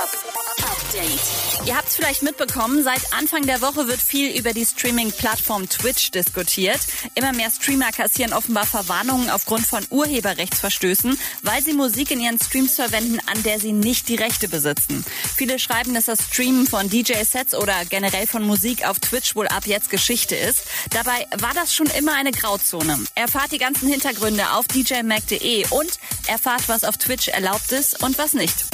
Update. Ihr habt es vielleicht mitbekommen, seit Anfang der Woche wird viel über die Streaming-Plattform Twitch diskutiert. Immer mehr Streamer kassieren offenbar Verwarnungen aufgrund von Urheberrechtsverstößen, weil sie Musik in ihren Streams verwenden, an der sie nicht die Rechte besitzen. Viele schreiben, dass das Streamen von DJ-Sets oder generell von Musik auf Twitch wohl ab jetzt Geschichte ist. Dabei war das schon immer eine Grauzone. Erfahrt die ganzen Hintergründe auf djmac.de und erfahrt, was auf Twitch erlaubt ist und was nicht.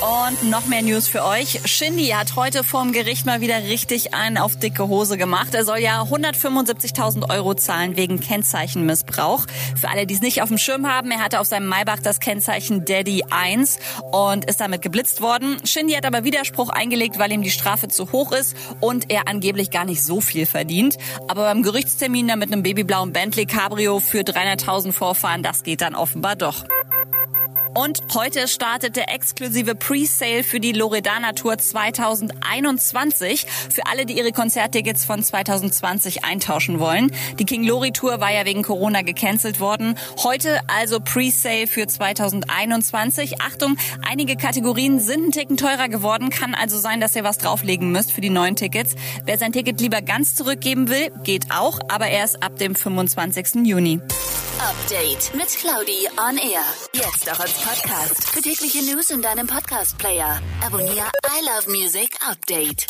Und noch mehr News für euch. Shindy hat heute vorm Gericht mal wieder richtig einen auf dicke Hose gemacht. Er soll ja 175.000 Euro zahlen wegen Kennzeichenmissbrauch. Für alle, die es nicht auf dem Schirm haben, er hatte auf seinem Maybach das Kennzeichen Daddy 1 und ist damit geblitzt worden. Shindy hat aber Widerspruch eingelegt, weil ihm die Strafe zu hoch ist und er angeblich gar nicht so viel verdient. Aber beim Gerichtstermin da mit einem babyblauen Bentley Cabrio für 300.000 vorfahren, das geht dann offenbar doch. Und heute startet der exklusive Pre-Sale für die Loredana Tour 2021. Für alle, die ihre Konzerttickets von 2020 eintauschen wollen. Die King Lori Tour war ja wegen Corona gecancelt worden. Heute also Pre-Sale für 2021. Achtung, einige Kategorien sind ein Ticken teurer geworden. Kann also sein, dass ihr was drauflegen müsst für die neuen Tickets. Wer sein Ticket lieber ganz zurückgeben will, geht auch, aber erst ab dem 25. Juni. Update mit Claudi on Air. Jetzt auch als Podcast. Für tägliche News in deinem Podcast-Player. Abonniere I Love Music Update.